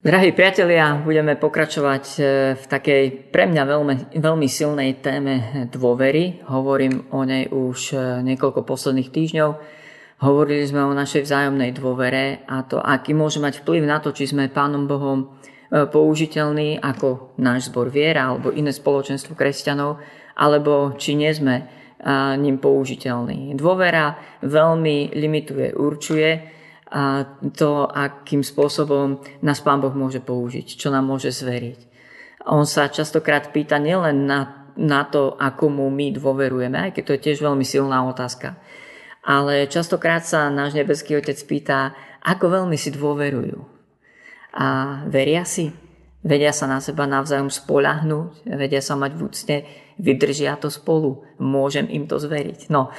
Drahí priatelia, budeme pokračovať e, v takej pre mňa veľmi, veľmi silnej téme dôvery. Hovorím o nej už e, niekoľko posledných týždňov. Hovorili sme o našej vzájomnej dôvere a to, aký môže mať vplyv na to, či sme Pánom Bohom e, použiteľní ako náš zbor viera alebo iné spoločenstvo kresťanov, alebo či nie sme ním použiteľní. Dôvera veľmi limituje, určuje, a to, akým spôsobom nás Pán Boh môže použiť, čo nám môže zveriť. On sa častokrát pýta nielen na, na to, ako mu my dôverujeme, aj keď to je tiež veľmi silná otázka, ale častokrát sa náš nebeský Otec pýta, ako veľmi si dôverujú. A veria si? Vedia sa na seba navzájom spolahnúť, vedia sa mať v úcte, vydržia to spolu, môžem im to zveriť. No,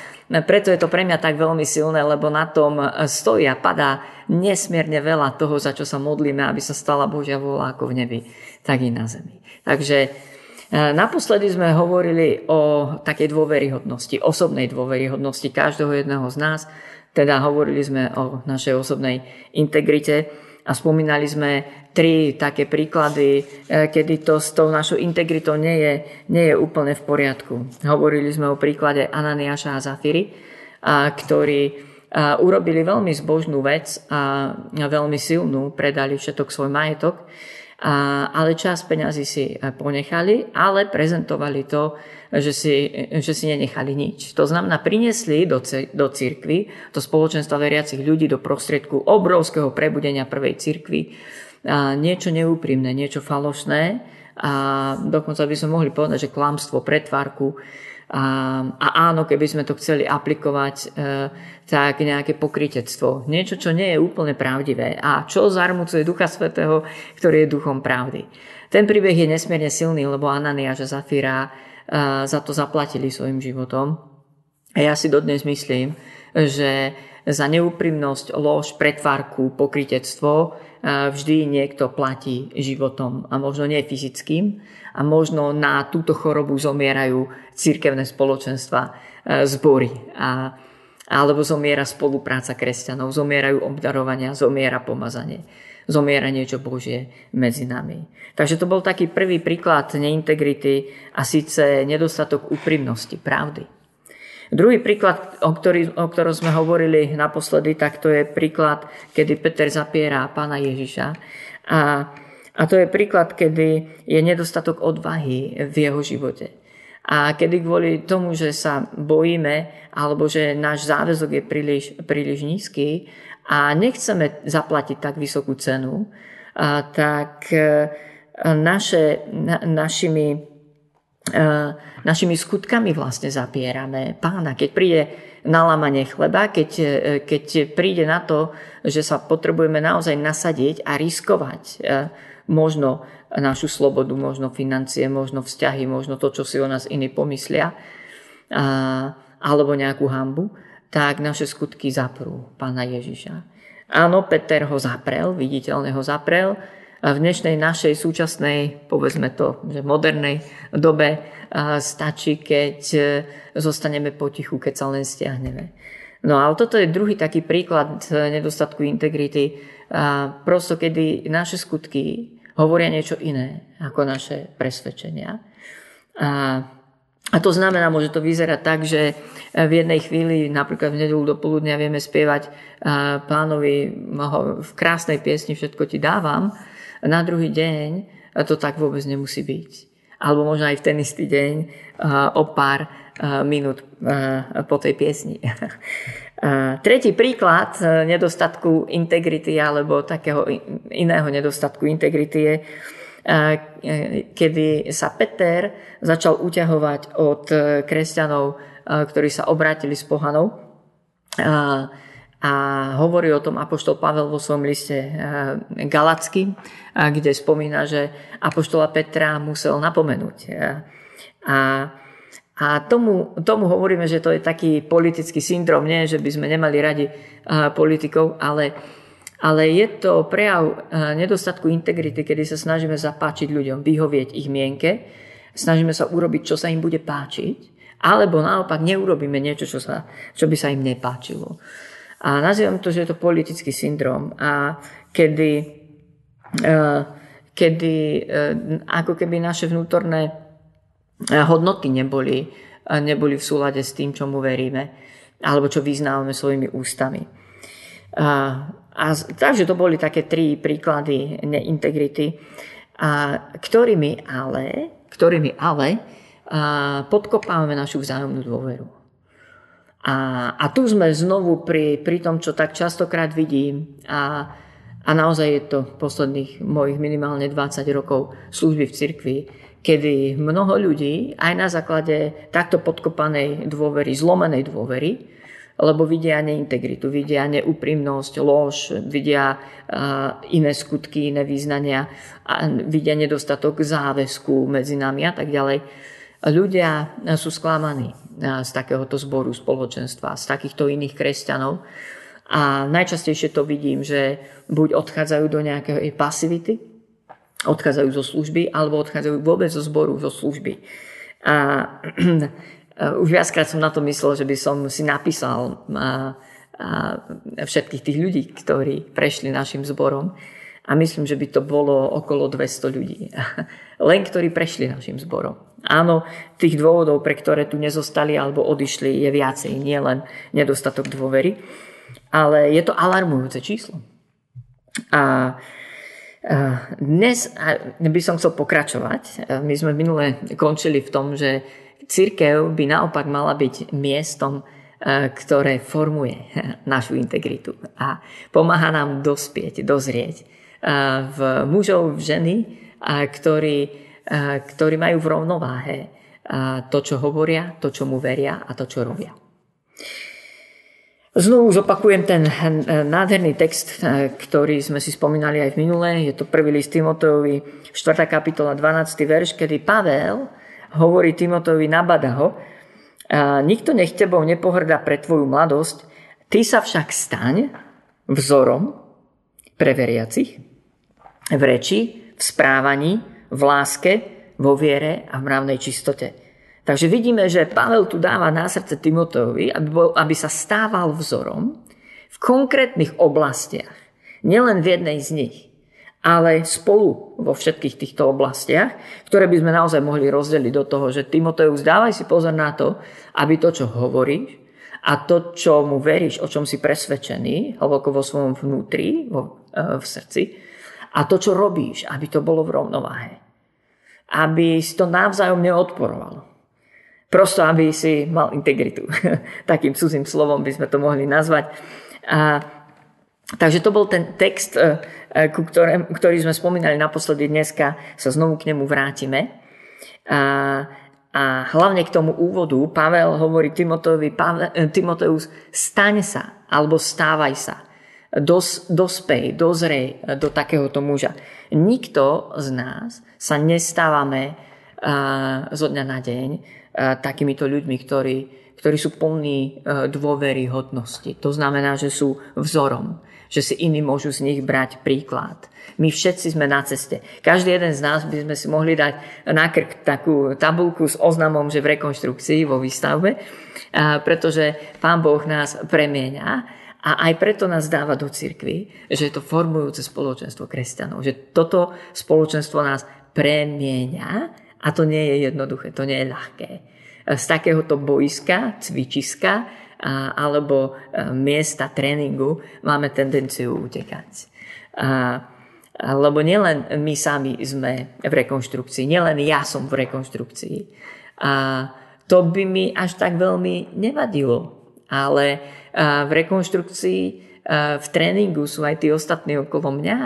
preto je to pre mňa tak veľmi silné, lebo na tom stojí a padá nesmierne veľa toho, za čo sa modlíme, aby sa stala Božia vôľa ako v nebi, tak i na zemi. Takže e, naposledy sme hovorili o takej dôveryhodnosti, osobnej dôveryhodnosti každého jedného z nás, teda hovorili sme o našej osobnej integrite a spomínali sme tri také príklady, e, kedy to s tou našou integritou nie je, nie je úplne v poriadku. Hovorili sme o príklade Ananiáša a Zafíry, ktorí urobili veľmi zbožnú vec a veľmi silnú, predali všetok svoj majetok, ale čas peňazí si ponechali, ale prezentovali to že si, že si nenechali nič. To znamená, priniesli do, do církvy, do spoločenstva veriacich ľudí, do prostriedku obrovského prebudenia prvej církvy, a niečo neúprimné, niečo falošné a dokonca by sme mohli povedať, že klamstvo, pretvárku a, a áno, keby sme to chceli aplikovať, e, tak nejaké pokritectvo. Niečo, čo nie je úplne pravdivé a čo zarmucuje Ducha Svetého, ktorý je duchom pravdy. Ten príbeh je nesmierne silný, lebo Anania a Zafira za to zaplatili svojim životom. A ja si dodnes myslím, že za neúprimnosť, lož, pretvárku, pokritectvo vždy niekto platí životom a možno nie fyzickým a možno na túto chorobu zomierajú církevné spoločenstva, zbory a, alebo zomiera spolupráca kresťanov, zomierajú obdarovania, zomiera pomazanie zomiera niečo Božie medzi nami. Takže to bol taký prvý príklad neintegrity a síce nedostatok úprimnosti, pravdy. Druhý príklad, o, ktorý, o ktorom sme hovorili naposledy, tak to je príklad, kedy Peter zapiera pána Ježiša. A, a to je príklad, kedy je nedostatok odvahy v jeho živote. A kedy kvôli tomu, že sa bojíme, alebo že náš záväzok je príliš, príliš nízky a nechceme zaplatiť tak vysokú cenu, a tak naše, na, našimi, našimi skutkami vlastne zapierame pána. Keď príde na lamanie chleba, keď, e, keď príde na to, že sa potrebujeme naozaj nasadiť a riskovať možno našu slobodu, možno financie, možno vzťahy, možno to, čo si o nás iní pomyslia, alebo nejakú hambu, tak naše skutky zaprú pána Ježiša. Áno, Peter ho zaprel, viditeľne ho zaprel. V dnešnej našej súčasnej, povedzme to, že modernej dobe stačí, keď e, zostaneme potichu, keď sa len stiahneme. No a toto je druhý taký príklad e, nedostatku integrity. Prosto, kedy naše skutky hovoria niečo iné ako naše presvedčenia. A a to znamená, môže to vyzerať tak, že v jednej chvíli, napríklad v nedelu do poludnia, vieme spievať pánovi v krásnej piesni Všetko ti dávam. Na druhý deň to tak vôbec nemusí byť. Alebo možno aj v ten istý deň o pár minút po tej piesni. Tretí príklad nedostatku integrity alebo takého iného nedostatku integrity je, kedy sa Peter začal uťahovať od kresťanov, ktorí sa obrátili s pohanou. A hovorí o tom Apoštol Pavel vo svojom liste e, Galacky, kde spomína, že Apoštola Petra musel napomenúť. A a tomu, tomu hovoríme, že to je taký politický syndrom, nie, že by sme nemali radi politikov, ale ale je to prejav eh, nedostatku integrity, kedy sa snažíme zapáčiť ľuďom, vyhovieť ich mienke, snažíme sa urobiť, čo sa im bude páčiť, alebo naopak neurobíme niečo, čo, sa, čo by sa im nepáčilo. A nazývam to, že je to politický syndrom. A kedy kedy ako keby naše vnútorné hodnoty neboli, neboli v súlade s tým, čomu veríme alebo čo vyznávame svojimi ústami. A, a, takže to boli také tri príklady neintegrity, a, ktorými ale, ktorými ale a, podkopávame našu vzájomnú dôveru. A, a tu sme znovu pri, pri tom, čo tak častokrát vidím a, a naozaj je to posledných mojich minimálne 20 rokov služby v cirkvi, kedy mnoho ľudí aj na základe takto podkopanej dôvery, zlomenej dôvery, lebo vidia neintegritu, vidia neúprimnosť, lož, vidia iné skutky, iné význania, vidia nedostatok záväzku medzi nami a tak ďalej. Ľudia sú sklamaní z takéhoto zboru spoločenstva, z takýchto iných kresťanov. A najčastejšie to vidím, že buď odchádzajú do nejakej pasivity, odchádzajú zo služby, alebo odchádzajú vôbec zo zboru, zo služby. A už viackrát som na to myslel, že by som si napísal a, a všetkých tých ľudí, ktorí prešli našim zborom. A myslím, že by to bolo okolo 200 ľudí. Len ktorí prešli našim zborom. Áno, tých dôvodov, pre ktoré tu nezostali alebo odišli, je viacej. Nie len nedostatok dôvery. Ale je to alarmujúce číslo. A dnes by som chcel pokračovať. My sme minule končili v tom, že Církev by naopak mala byť miestom, e, ktoré formuje našu integritu a pomáha nám dospieť, dozrieť e, v mužov, v ženy, ktorí, e, ktorí majú v rovnováhe to, čo hovoria, to, čo mu veria a to, čo robia. Znovu zopakujem ten nádherný text, ktorý sme si spomínali aj v minule. Je to prvý list Timoteovi, 4. kapitola, 12. verš, kedy Pavel hovorí Timotovi, nabada ho, a nikto nech tebou nepohrda pre tvoju mladosť, ty sa však staň vzorom pre veriacich v reči, v správaní, v láske, vo viere a v mravnej čistote. Takže vidíme, že Pavel tu dáva na srdce Timoteovi, aby, bol, aby sa stával vzorom v konkrétnych oblastiach, nielen v jednej z nich ale spolu vo všetkých týchto oblastiach, ktoré by sme naozaj mohli rozdeliť do toho, že Timoteus, dávaj si pozor na to, aby to, čo hovoríš a to, čo mu veríš, o čom si presvedčený, hlboko vo svojom vnútri, vo, e, v srdci, a to, čo robíš, aby to bolo v rovnováhe. Aby si to navzájom neodporovalo. Prosto, aby si mal integritu. Takým cudzím slovom by sme to mohli nazvať. A Takže to bol ten text, e, e, ktoré, ktorý sme spomínali naposledy dneska, sa znovu k nemu vrátime. A, a hlavne k tomu úvodu Pavel hovorí Timoteovi, Pavel, e, Timoteus, staň sa, alebo stávaj sa. Dos, dospej, dozrej do takéhoto muža. Nikto z nás sa nestávame uh, zo dňa na deň uh, takýmito ľuďmi, ktorí, ktorí sú plní uh, dôvery hodnosti. To znamená, že sú vzorom že si iní môžu z nich brať príklad. My všetci sme na ceste. Každý jeden z nás by sme si mohli dať na krk takú tabulku s oznamom, že v rekonštrukcii, vo výstavbe, pretože Pán Boh nás premieňa a aj preto nás dáva do cirkvy, že je to formujúce spoločenstvo kresťanov, že toto spoločenstvo nás premieňa a to nie je jednoduché, to nie je ľahké. Z takéhoto boiska, cvičiska alebo e, miesta tréningu máme tendenciu utekať. Lebo nielen my sami sme v rekonštrukcii, nielen ja som v rekonštrukcii. A to by mi až tak veľmi nevadilo. Ale v rekonštrukcii, v tréningu sú aj tí ostatní okolo mňa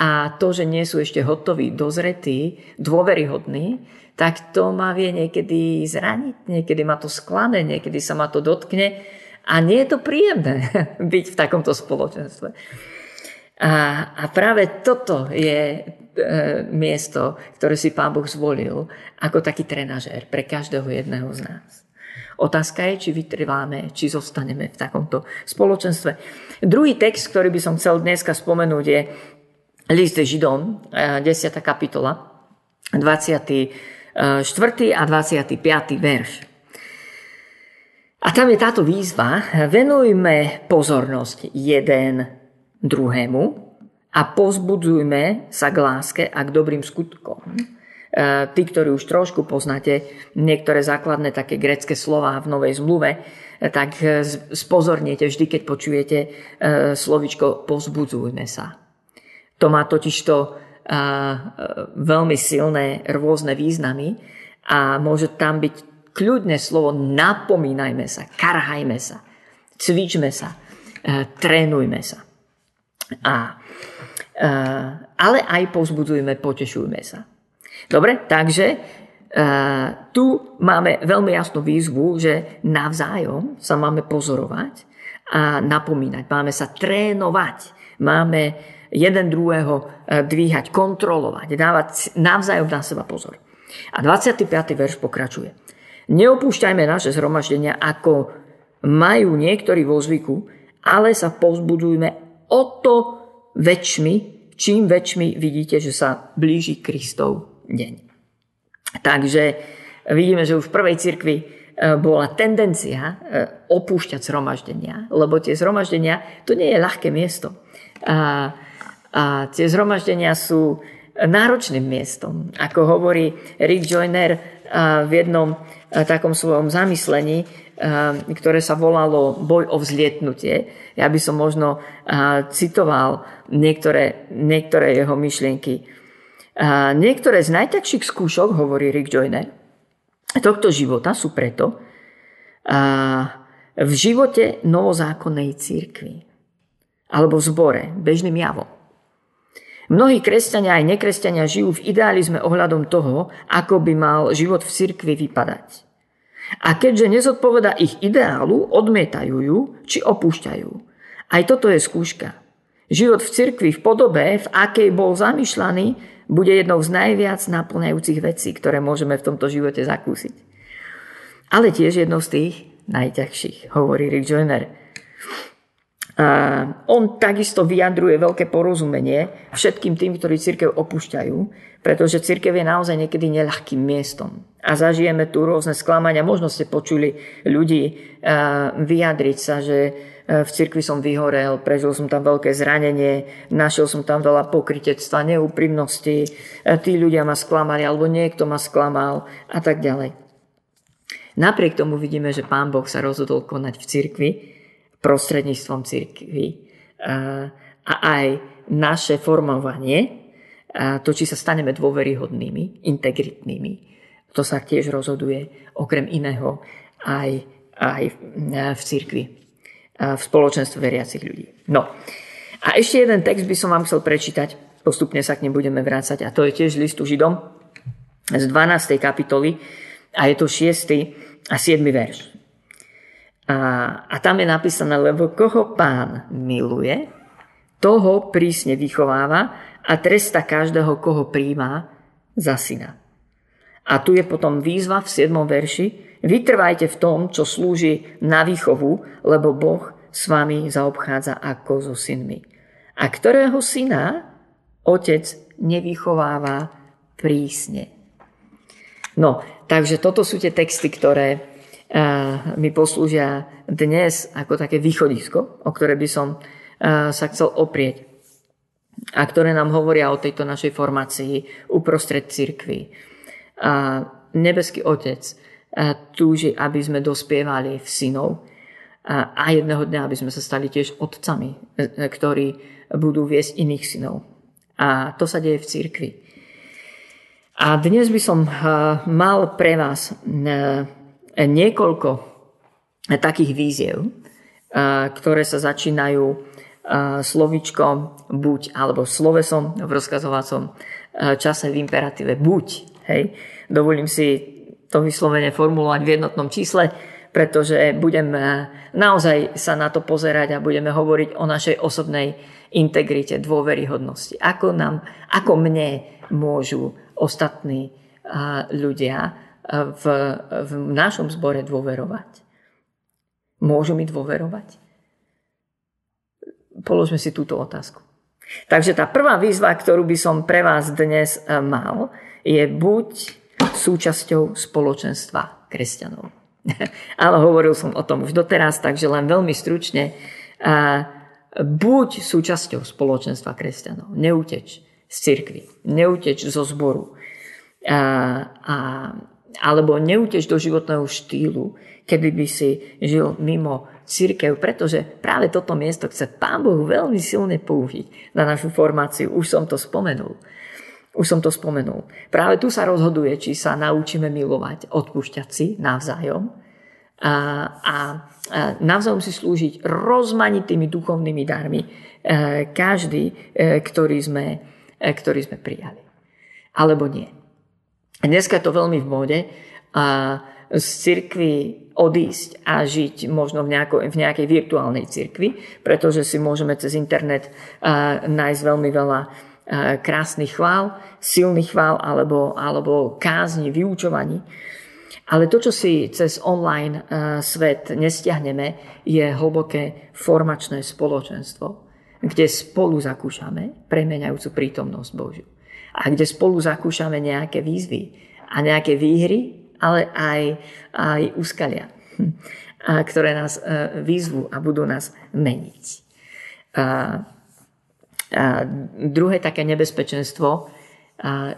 a to, že nie sú ešte hotoví, dozretí, dôveryhodní, tak to ma vie niekedy zraniť, niekedy ma to sklane, niekedy sa ma to dotkne a nie je to príjemné byť v takomto spoločenstve. A, a práve toto je e, miesto, ktoré si Pán Boh zvolil ako taký trenažér pre každého jedného z nás. Otázka je, či vytrváme, či zostaneme v takomto spoločenstve. Druhý text, ktorý by som chcel dneska spomenúť, je list Židom, 10. kapitola, 20. 4. a 25. verš. A tam je táto výzva, venujme pozornosť jeden druhému a pozbudzujme sa k láske a k dobrým skutkom. E, tí, ktorí už trošku poznáte niektoré základné také grecké slova v Novej zmluve, tak spozornite vždy, keď počujete slovičko pozbudzujme sa. To má totižto veľmi silné rôzne významy a môže tam byť kľudné slovo napomínajme sa, karhajme sa, cvičme sa, trénujme sa. A, ale aj povzbudzujme, potešujme sa. Dobre, takže tu máme veľmi jasnú výzvu, že navzájom sa máme pozorovať a napomínať. Máme sa trénovať. Máme jeden druhého e, dvíhať, kontrolovať, dávať navzájom na seba pozor. A 25. verš pokračuje. Neopúšťajme naše zhromaždenia, ako majú niektorí vo zvyku, ale sa povzbudujme o to väčšmi, čím väčšmi vidíte, že sa blíži Kristov deň. Takže vidíme, že už v prvej cirkvi e, bola tendencia e, opúšťať zhromaždenia, lebo tie zhromaždenia, to nie je ľahké miesto. A a tie zhromaždenia sú náročným miestom. Ako hovorí Rick Joyner v jednom takom svojom zamyslení, ktoré sa volalo Boj o vzlietnutie. Ja by som možno citoval niektoré, niektoré jeho myšlienky. Niektoré z najťažších skúšok, hovorí Rick Joyner, tohto života sú preto v živote novozákonnej církvy alebo v zbore, bežným javom. Mnohí kresťania aj nekresťania žijú v idealizme ohľadom toho, ako by mal život v cirkvi vypadať. A keďže nezodpoveda ich ideálu, odmietajú ju či opúšťajú. Aj toto je skúška. Život v cirkvi v podobe, v akej bol zamýšľaný, bude jednou z najviac naplňajúcich vecí, ktoré môžeme v tomto živote zakúsiť. Ale tiež jednou z tých najťažších, hovorí Rick Joyner. A on takisto vyjadruje veľké porozumenie všetkým tým, ktorí církev opúšťajú, pretože církev je naozaj niekedy neľahkým miestom. A zažijeme tu rôzne sklamania. Možno ste počuli ľudí vyjadriť sa, že v cirkvi som vyhorel, prežil som tam veľké zranenie, našiel som tam veľa pokritectva, neúprimnosti, tí ľudia ma sklamali, alebo niekto ma klamal a tak ďalej. Napriek tomu vidíme, že Pán Boh sa rozhodol konať v cirkvi prostredníctvom církvy a aj naše formovanie, to, či sa staneme dôveryhodnými, integritnými, to sa tiež rozhoduje okrem iného aj, aj v cirkvi, v spoločenstve veriacich ľudí. No. A ešte jeden text by som vám chcel prečítať, postupne sa k nebudeme vrácať, a to je tiež listu Židom z 12. kapitoly, a je to 6. a 7. verš. A, a tam je napísané, lebo koho pán miluje, toho prísne vychováva a tresta každého, koho príjma za syna. A tu je potom výzva v 7. verši. Vytrvajte v tom, čo slúži na výchovu, lebo Boh s vami zaobchádza ako so synmi. A ktorého syna otec nevychováva prísne. No, takže toto sú tie texty, ktoré mi poslúžia dnes ako také východisko, o ktoré by som sa chcel oprieť a ktoré nám hovoria o tejto našej formácii uprostred cirkvi. A nebeský Otec túži, aby sme dospievali v synov a jedného dňa, aby sme sa stali tiež otcami, e, e, ktorí budú viesť iných synov. A to sa deje v cirkvi. A dnes by som mal pre vás niekoľko takých víziev, ktoré sa začínajú slovičkom buď, alebo slovesom v rozkazovacom čase v imperatíve buď. Hej. Dovolím si to vyslovene formulovať v jednotnom čísle, pretože budem naozaj sa na to pozerať a budeme hovoriť o našej osobnej integrite, dôveryhodnosti. Ako, nám, ako mne môžu ostatní ľudia v, v našom zbore dôverovať? Môžu mi dôverovať? Položme si túto otázku. Takže tá prvá výzva, ktorú by som pre vás dnes e, mal, je buď súčasťou spoločenstva kresťanov. Ale hovoril som o tom už doteraz, takže len veľmi stručne. buď súčasťou spoločenstva kresťanov, neuteč z cirkvi, neuteč zo zboru, a, a, alebo neuteč do životného štýlu, kedy by si žil mimo církev, pretože práve toto miesto chce Pán Boh veľmi silne použiť na našu formáciu. Už som to spomenul. Už som to spomenul. Práve tu sa rozhoduje, či sa naučíme milovať, odpúšťať si navzájom a, a, navzájom si slúžiť rozmanitými duchovnými darmi, e, každý, e, ktorý sme, e, ktorý sme prijali. Alebo nie. Dneska je to veľmi v móde a z cirkvi odísť a žiť možno v, nejako, v nejakej virtuálnej cirkvi, pretože si môžeme cez internet nájsť veľmi veľa krásnych chvál, silných chvál alebo, alebo kázni, vyučovaní. Ale to, čo si cez online uh, svet nestiahneme, je hlboké formačné spoločenstvo, kde spolu zakúšame premenajúcu prítomnosť Božiu. A kde spolu zakúšame nejaké výzvy a nejaké výhry ale aj, aj úskalia, ktoré nás e, výzvu a budú nás meniť. A, druhé také nebezpečenstvo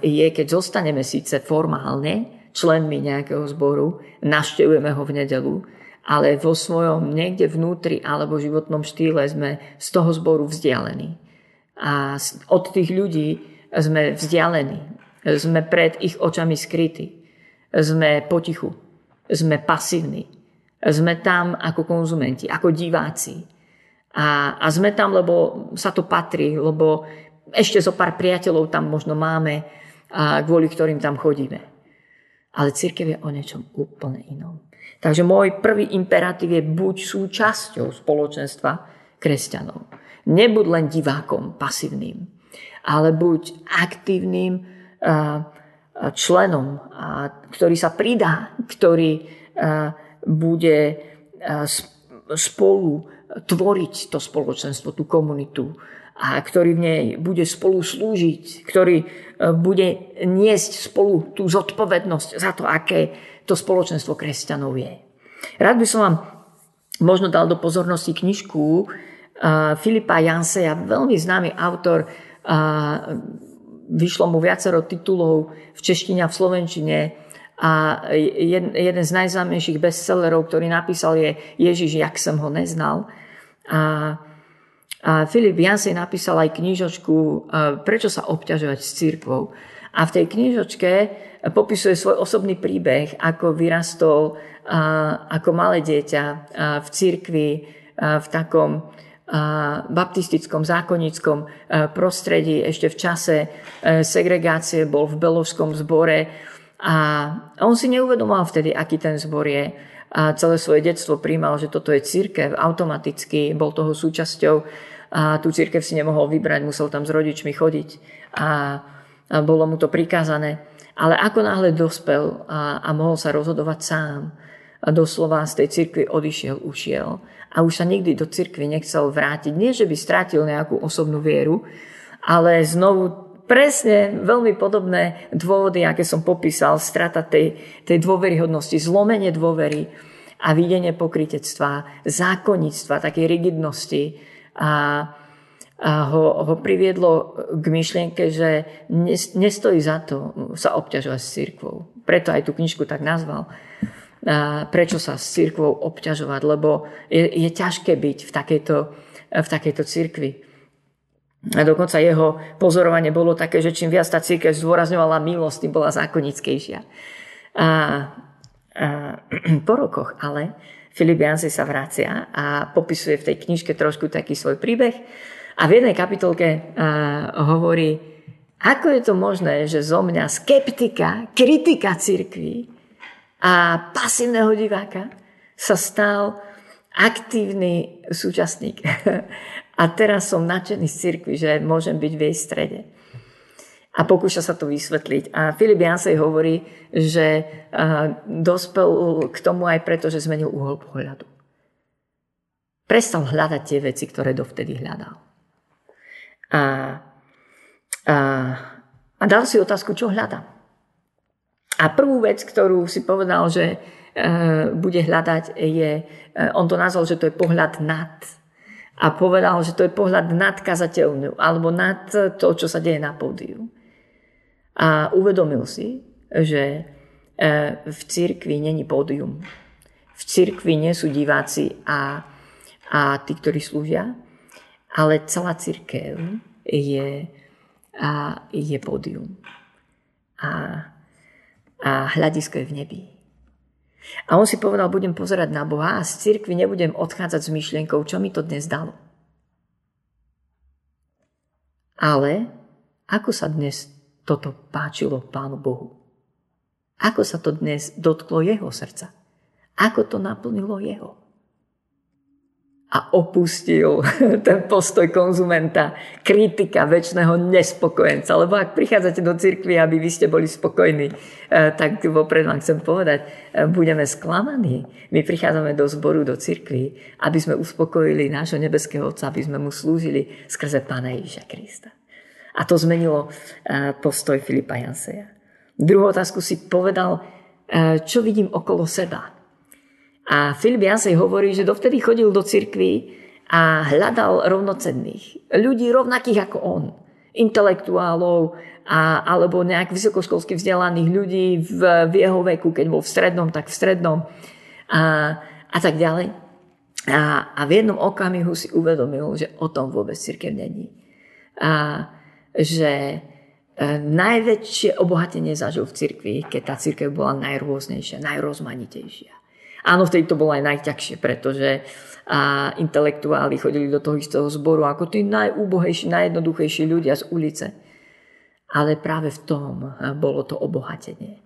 je, keď zostaneme síce formálne členmi nejakého zboru, naštevujeme ho v nedelu, ale vo svojom niekde vnútri alebo životnom štýle sme z toho zboru vzdialení. A od tých ľudí sme vzdialení. Sme pred ich očami skrytí sme potichu, sme pasívni, sme tam ako konzumenti, ako diváci. A, a sme tam, lebo sa to patrí, lebo ešte zo pár priateľov tam možno máme, a kvôli ktorým tam chodíme. Ale církev je o niečom úplne inom. Takže môj prvý imperatív je buď súčasťou spoločenstva kresťanov. Nebuď len divákom, pasívnym, ale buď aktívnym členom, ktorý sa pridá, ktorý bude spolu tvoriť to spoločenstvo, tú komunitu a ktorý v nej bude spolu slúžiť, ktorý bude niesť spolu tú zodpovednosť za to, aké to spoločenstvo kresťanov je. Rád by som vám možno dal do pozornosti knižku Filipa Janseja, veľmi známy autor vyšlo mu viacero titulov v češtine a v slovenčine a jeden z najznámejších bestsellerov, ktorý napísal je Ježiš, jak som ho neznal. A, a Filip Jansej napísal aj knižočku Prečo sa obťažovať s církvou. A v tej knižočke popisuje svoj osobný príbeh, ako vyrastol ako malé dieťa v církvi, v takom baptistickom, zákonnickom prostredí, ešte v čase e, segregácie bol v Belovskom zbore a on si neuvedomoval vtedy, aký ten zbor je a celé svoje detstvo príjmal, že toto je církev, automaticky bol toho súčasťou a tú církev si nemohol vybrať, musel tam s rodičmi chodiť a, a bolo mu to prikázané. Ale ako náhle dospel a, a mohol sa rozhodovať sám, a doslova z tej cirkvi odišiel, ušiel a už sa nikdy do cirkvi nechcel vrátiť. Nie, že by strátil nejakú osobnú vieru, ale znovu presne veľmi podobné dôvody, aké som popísal, strata tej, tej dôveryhodnosti, zlomenie dôvery a videnie pokritectva, zákonnictva, takej rigidnosti a, a ho, ho priviedlo k myšlienke, že nestojí za to sa obťažovať s církvou. Preto aj tú knižku tak nazval prečo sa s církvou obťažovať, lebo je, je ťažké byť v takejto, v takejto církvi. A dokonca jeho pozorovanie bolo také, že čím viac tá církev zdôrazňovala milosť, tým bola zákonickejšia. A, a po rokoch ale Filip Jansi sa vracia a popisuje v tej knižke trošku taký svoj príbeh a v jednej kapitolke hovorí, ako je to možné, že zo mňa skeptika, kritika církvy, a pasívneho diváka sa stal aktívny súčasník. A teraz som nadšený z cirkvi, že môžem byť v jej strede. A pokúša sa to vysvetliť. A Filip Jansej hovorí, že dospel k tomu aj preto, že zmenil uhol pohľadu. Prestal hľadať tie veci, ktoré dovtedy hľadal. A, a, a dal si otázku, čo hľadám. A prvú vec, ktorú si povedal, že e, bude hľadať, je, e, on to nazval, že to je pohľad nad. A povedal, že to je pohľad nad kazateľnú alebo nad to, čo sa deje na pódiu. A uvedomil si, že e, v cirkvi není pódium. V cirkvi nie sú diváci a, a tí, ktorí slúžia, ale celá cirkev je, a, je pódium. A, a hľadisko je v nebi. A on si povedal, budem pozerať na Boha a z cirkvi nebudem odchádzať s myšlienkou, čo mi to dnes dalo. Ale ako sa dnes toto páčilo Pánu Bohu? Ako sa to dnes dotklo jeho srdca? Ako to naplnilo jeho? A opustil ten postoj konzumenta, kritika, väčšného nespokojenca. Lebo ak prichádzate do cirkvi, aby vy ste boli spokojní, e, tak vopred vám chcem povedať, e, budeme sklamaní. My prichádzame do zboru, do cirkvi, aby sme uspokojili nášho nebeského Otca, aby sme mu slúžili skrze Pána Ježiša Krista. A to zmenilo e, postoj Filipa Janseja. Druhú otázku si povedal, čo vidím okolo seba a Filip Jansej hovorí, že dovtedy chodil do cirkví a hľadal rovnocenných. Ľudí rovnakých ako on. Intelektuálov a, alebo nejak vysokoškolsky vzdelaných ľudí v, v jeho veku, keď bol v strednom, tak v strednom a, a tak ďalej. A, a v jednom okamihu si uvedomil, že o tom vôbec církev není. A že e, najväčšie obohatenie zažil v cirkvi, keď tá církev bola najrôznejšia, najrozmanitejšia. Áno, vtedy to bolo aj najťažšie, pretože a intelektuáli chodili do toho istého zboru ako tí najúbohejší, najjednoduchejší ľudia z ulice. Ale práve v tom bolo to obohatenie.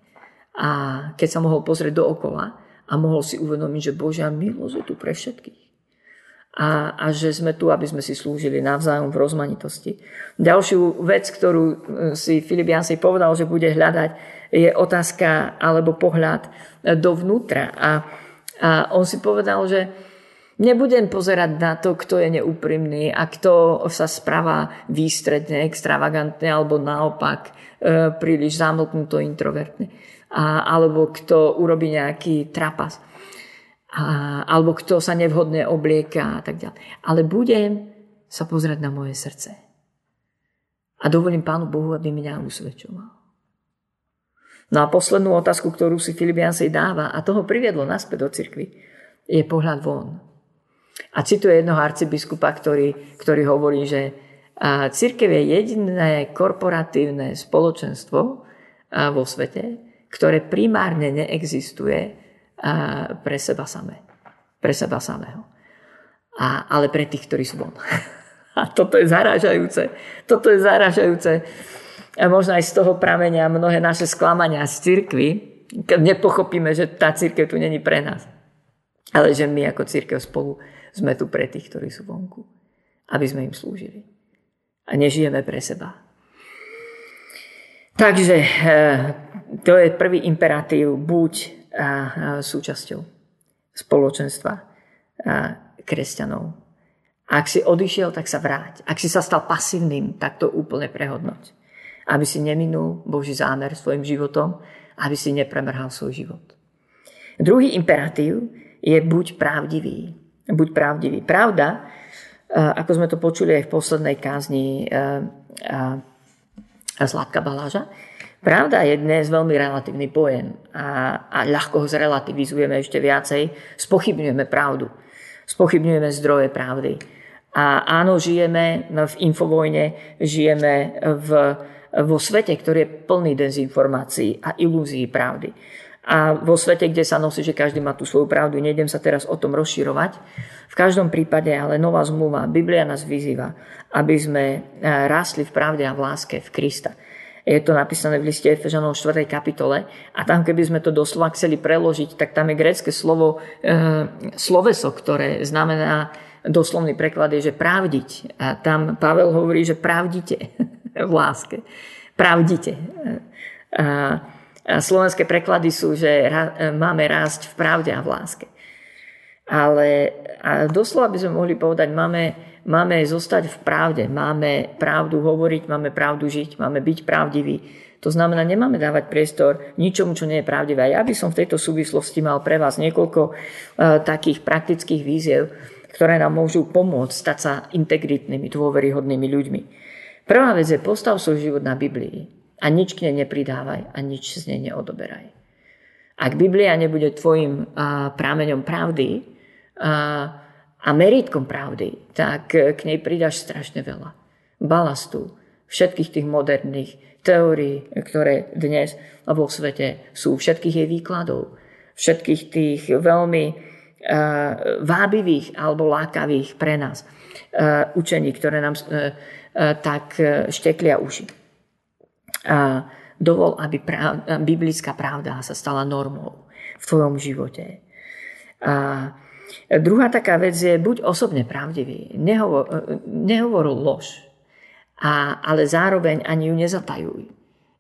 A keď sa mohol pozrieť dookola a mohol si uvedomiť, že Božia milosť je tu pre všetkých. A, a že sme tu, aby sme si slúžili navzájom v rozmanitosti. Ďalšiu vec, ktorú e, si Filip Jansej povedal, že bude hľadať, je otázka alebo pohľad dovnútra. A a on si povedal, že nebudem pozerať na to, kto je neúprimný a kto sa správa výstredne, extravagantne alebo naopak e, príliš zamlknuto introvertne. A, alebo kto urobí nejaký trapas. A, alebo kto sa nevhodne oblieka a tak ďalej. Ale budem sa pozerať na moje srdce. A dovolím Pánu Bohu, aby mňa usvedčoval. No a poslednú otázku, ktorú si Filip Jansej dáva, a toho priviedlo naspäť do cirkvi, je pohľad von. A cituje jednoho arcibiskupa, ktorý, ktorý hovorí, že církev je jediné korporatívne spoločenstvo vo svete, ktoré primárne neexistuje pre seba samé. Pre seba samého. A, ale pre tých, ktorí sú von. A toto je zarážajúce. Toto je zarážajúce a možno aj z toho pramenia mnohé naše sklamania z cirkvy, keď nepochopíme, že tá církev tu není pre nás. Ale že my ako církev spolu sme tu pre tých, ktorí sú vonku. Aby sme im slúžili. A nežijeme pre seba. Takže eh, to je prvý imperatív. Buď eh, súčasťou spoločenstva eh, kresťanov. Ak si odišiel, tak sa vráť. Ak si sa stal pasívnym, tak to úplne prehodnoť aby si neminul Boží zámer svojim životom, aby si nepremrhal svoj život. Druhý imperatív je buď pravdivý. Buď pravdivý. Pravda, ako sme to počuli aj v poslednej kázni Zlatka Baláža, pravda je dnes veľmi relatívny pojem a, a ľahko ho zrelativizujeme ešte viacej, spochybňujeme pravdu, spochybňujeme zdroje pravdy. A áno, žijeme v infovojne, žijeme v vo svete, ktorý je plný dezinformácií a ilúzií pravdy. A vo svete, kde sa nosí, že každý má tú svoju pravdu, nejdem sa teraz o tom rozširovať. V každom prípade ale nová zmluva, Biblia nás vyzýva, aby sme e, rástli v pravde a v láske v Krista. Je to napísané v liste Efežanov 4. kapitole a tam, keby sme to doslova chceli preložiť, tak tam je grecké slovo, e, sloveso, ktoré znamená, doslovný preklad je, že pravdiť. A tam Pavel hovorí, že pravdite. v láske. Pravdite. A, slovenské preklady sú, že máme rásť v pravde a v láske. Ale a doslova by sme mohli povedať, máme, máme zostať v pravde, máme pravdu hovoriť, máme pravdu žiť, máme byť pravdiví. To znamená, nemáme dávať priestor ničomu, čo nie je pravdivé. Ja by som v tejto súvislosti mal pre vás niekoľko uh, takých praktických víziev, ktoré nám môžu pomôcť stať sa integritnými, dôveryhodnými ľuďmi. Prvá vec je postav svoj život na Biblii a nič k nej nepridávaj a nič z nej neodoberaj. Ak Biblia nebude tvojim prámeňom pravdy a, a meritkom pravdy, tak k nej pridáš strašne veľa. Balastu, všetkých tých moderných teórií, ktoré dnes vo svete sú, všetkých jej výkladov, všetkých tých veľmi uh, vábivých alebo lákavých pre nás uh, učení, ktoré nám tak e, šteklia uši. A dovol, aby prav, biblická pravda sa stala normou v tvojom živote. A druhá taká vec je, buď osobne pravdivý. Nehovor, e, nehovor lož, a, ale zároveň ani ju nezatajuj.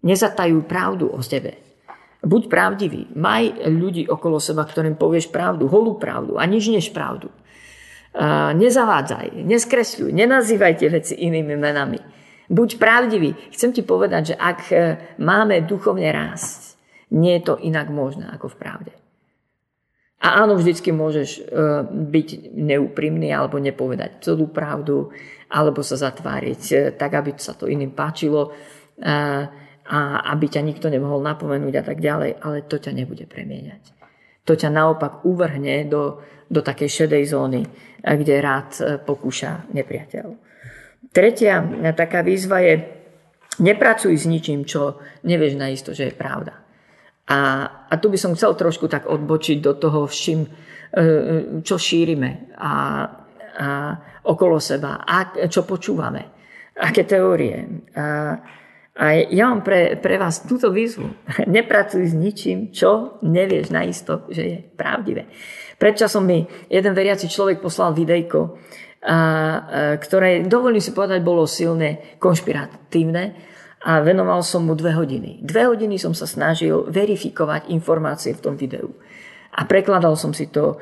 Nezatajuj pravdu o tebe. Buď pravdivý. Maj ľudí okolo seba, ktorým povieš pravdu, holú pravdu a nič než pravdu nezavádzaj, neskresľuj, nenazývaj tie veci inými menami. Buď pravdivý. Chcem ti povedať, že ak e, máme duchovne rásť, nie je to inak možné ako v pravde. A áno, vždycky môžeš e, byť neúprimný alebo nepovedať celú pravdu, alebo sa zatváriť e, tak, aby sa to iným páčilo a aby ťa nikto nemohol napomenúť a tak ďalej, ale to ťa nebude premieňať. To ťa naopak uvrhne do, do takej šedej zóny, kde rád e, pokúša nepriateľ. Tretia taká výzva je, nepracuj s ničím, čo nevieš naisto, že je pravda. A, a tu by som chcel trošku tak odbočiť do toho, všim, e, čo šírime a, a okolo seba, a čo počúvame, aké teórie. A, a ja mám pre, pre vás túto výzvu. Nepracuj s ničím, čo nevieš naisto, že je pravdivé. Predčasom mi jeden veriaci človek poslal videjko, a, ktoré, dovolím si povedať, bolo silne konšpiratívne a venoval som mu dve hodiny. Dve hodiny som sa snažil verifikovať informácie v tom videu. A prekladal som si to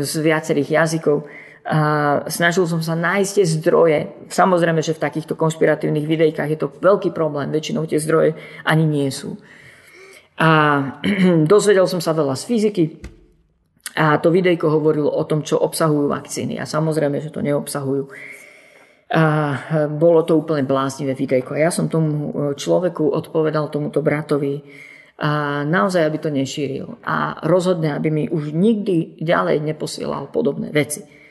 z viacerých jazykov a snažil som sa nájsť tie zdroje. Samozrejme, že v takýchto konšpiratívnych videjkách je to veľký problém. Väčšinou tie zdroje ani nie sú. A dozvedel som sa veľa z fyziky. A to videjko hovorilo o tom, čo obsahujú vakcíny. A samozrejme, že to neobsahujú. A bolo to úplne bláznivé videjko. A ja som tomu človeku odpovedal, tomuto bratovi, a naozaj, aby to nešíril. A rozhodne, aby mi už nikdy ďalej neposielal podobné veci.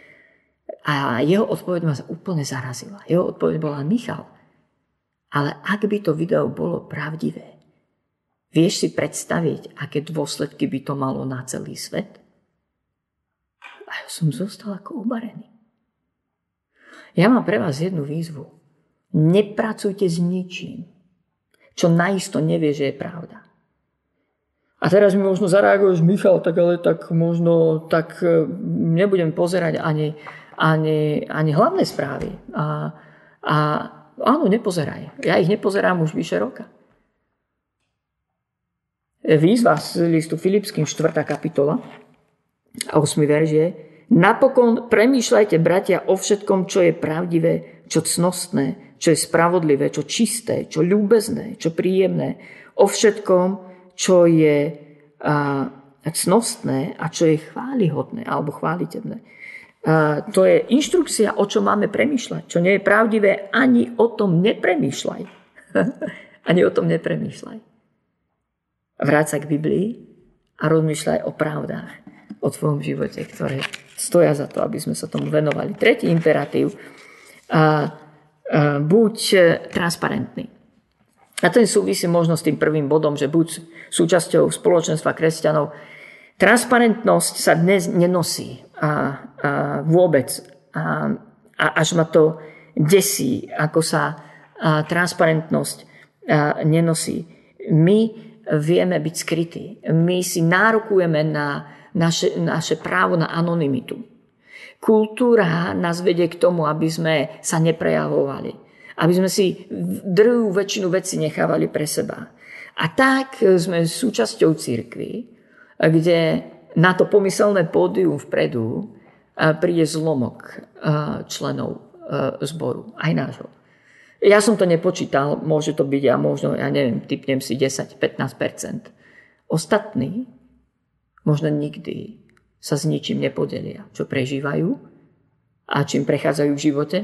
A jeho odpoveď ma úplne zarazila. Jeho odpoveď bola Michal. Ale ak by to video bolo pravdivé, vieš si predstaviť, aké dôsledky by to malo na celý svet? A ja som zostal ako ubarený. Ja mám pre vás jednu výzvu. Nepracujte s ničím, čo naisto nevie, že je pravda. A teraz mi možno zareaguješ, Michal, tak ale tak možno tak e, nebudem pozerať ani ani, ani hlavné správy. A, a áno, nepozeraj. Ja ich nepozerám už vyše roka. Výzva z listu Filipským 4. kapitola a 8. verž je Napokon premýšľajte, bratia, o všetkom, čo je pravdivé, čo cnostné, čo je spravodlivé, čo čisté, čo ľúbezné, čo príjemné. O všetkom, čo je a, cnostné a čo je chválihodné alebo to je inštrukcia, o čom máme premýšľať. Čo nie je pravdivé, ani o tom nepremýšľaj. ani o tom nepremýšľaj. Vráť sa k Biblii a rozmýšľaj o pravdách o tvojom živote, ktoré stoja za to, aby sme sa tomu venovali. Tretí imperatív. A, a, buď transparentný. A ten súvisí možno s tým prvým bodom, že buď súčasťou spoločenstva kresťanov. Transparentnosť sa dnes nenosí a, a vôbec. A, a až ma to desí, ako sa a, transparentnosť a, nenosí. My vieme byť skrytí. My si nárokujeme na naše, naše právo na anonymitu. Kultúra nás vedie k tomu, aby sme sa neprejavovali. Aby sme si druhú väčšinu veci nechávali pre seba. A tak sme súčasťou církvy, kde na to pomyselné pódium vpredu príde zlomok členov zboru, aj nášho. Ja som to nepočítal, môže to byť, ja možno, ja neviem, typnem si 10-15%. Ostatní možno nikdy sa s ničím nepodelia, čo prežívajú a čím prechádzajú v živote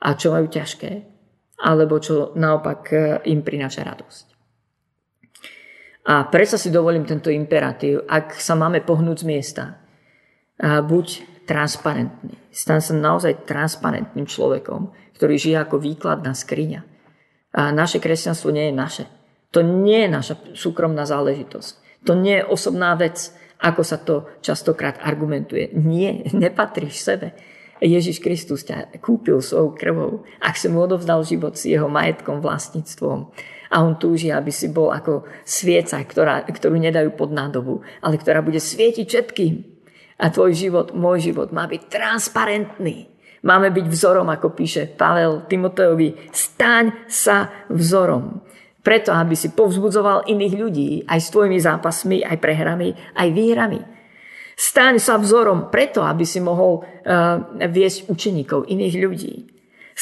a čo majú ťažké, alebo čo naopak e, im prináša radosť. A predsa si dovolím tento imperatív, ak sa máme pohnúť z miesta, buď transparentný. Stan sa naozaj transparentným človekom, ktorý žije ako výkladná skriňa. A naše kresťanstvo nie je naše. To nie je naša súkromná záležitosť. To nie je osobná vec, ako sa to častokrát argumentuje. Nie, nepatríš sebe. Ježiš Kristus ťa kúpil svojou krvou. Ak si mu odovzdal život s jeho majetkom, vlastníctvom. A on túži, aby si bol ako svieca, ktorá, ktorú nedajú pod nádobu, ale ktorá bude svietiť všetkým. A tvoj život, môj život má byť transparentný. Máme byť vzorom, ako píše Pavel Timoteovi. Staň sa vzorom. Preto, aby si povzbudzoval iných ľudí aj s tvojimi zápasmi, aj prehrami, aj výhrami. Staň sa vzorom preto, aby si mohol uh, viesť učeníkov, iných ľudí.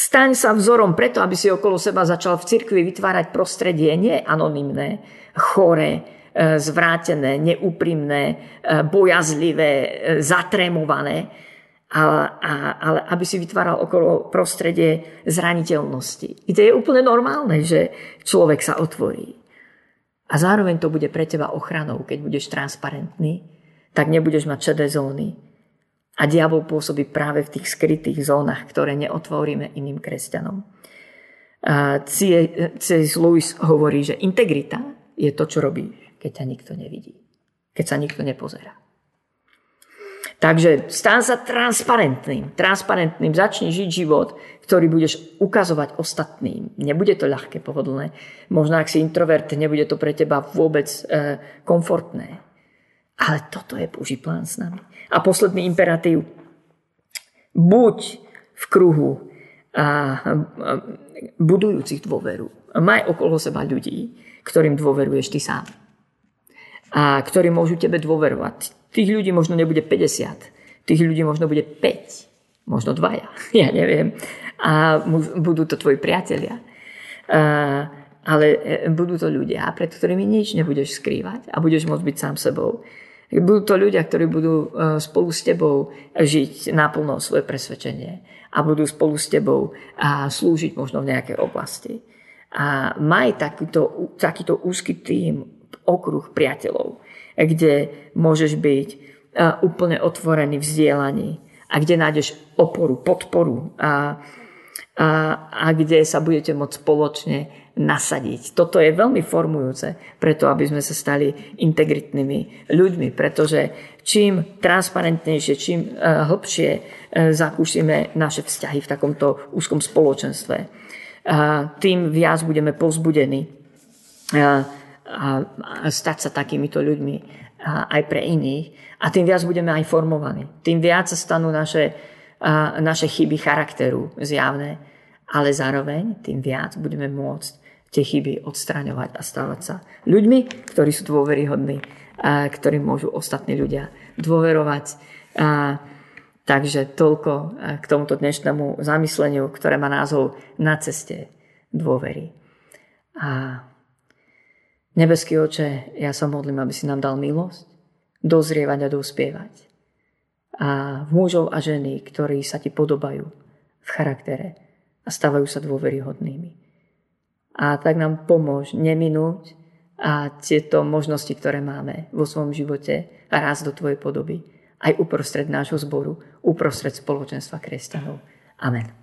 Staň sa vzorom preto, aby si okolo seba začal v cirkvi vytvárať prostredie nie anonymné, chore, uh, zvrátené, neúprimné, uh, bojazlivé, zatrémované, ale, ale aby si vytváral okolo prostredie zraniteľnosti. Kde je úplne normálne, že človek sa otvorí. A zároveň to bude pre teba ochranou, keď budeš transparentný, tak nebudeš mať šedé zóny. A diabol pôsobí práve v tých skrytých zónach, ktoré neotvoríme iným kresťanom. C.S. Lewis hovorí, že integrita je to, čo robíš, keď ťa nikto nevidí. Keď sa nikto nepozerá. Takže stán sa transparentným. Transparentným. Začni žiť život, ktorý budeš ukazovať ostatným. Nebude to ľahké, pohodlné. Možno ak si introvert, nebude to pre teba vôbec e, komfortné. Ale toto je Boží plán s nami. A posledný imperatív. Buď v kruhu a, budujúcich dôveru. Maj okolo seba ľudí, ktorým dôveruješ ty sám. A ktorí môžu tebe dôverovať. Tých ľudí možno nebude 50. Tých ľudí možno bude 5. Možno dvaja. Ja neviem. A budú to tvoji priatelia. Ale e, budú to ľudia, pred ktorými nič nebudeš skrývať a budeš môcť byť sám sebou. Budú to ľudia, ktorí budú e, spolu s tebou žiť naplno svoje presvedčenie a budú spolu s tebou a slúžiť možno v nejakej oblasti. A maj takýto, takýto úzky tým, okruh priateľov, kde môžeš byť e, úplne otvorený v vzdielaní a kde nájdeš oporu, podporu a, a, a kde sa budete môcť spoločne nasadiť. Toto je veľmi formujúce preto, aby sme sa stali integritnými ľuďmi, pretože čím transparentnejšie, čím uh, hlbšie uh, zakúšime naše vzťahy v takomto úzkom spoločenstve, uh, tým viac budeme povzbudení stať sa takýmito ľuďmi aj pre iných a tým viac budeme aj formovaní. Tým viac sa stanú naše, naše chyby charakteru zjavné, ale zároveň tým viac budeme môcť tie chyby odstraňovať a stávať sa ľuďmi, ktorí sú dôveryhodní, a ktorí môžu ostatní ľudia dôverovať. A, takže toľko k tomuto dnešnému zamysleniu, ktoré má názov Na ceste dôvery. A nebeský oče, ja sa modlím, aby si nám dal milosť, dozrievať a dospievať. A mužov a ženy, ktorí sa ti podobajú v charaktere a stávajú sa dôveryhodnými. A tak nám pomôž neminúť a tieto možnosti, ktoré máme vo svojom živote a raz do Tvojej podoby. Aj uprostred nášho zboru, uprostred spoločenstva kresťanov. Amen.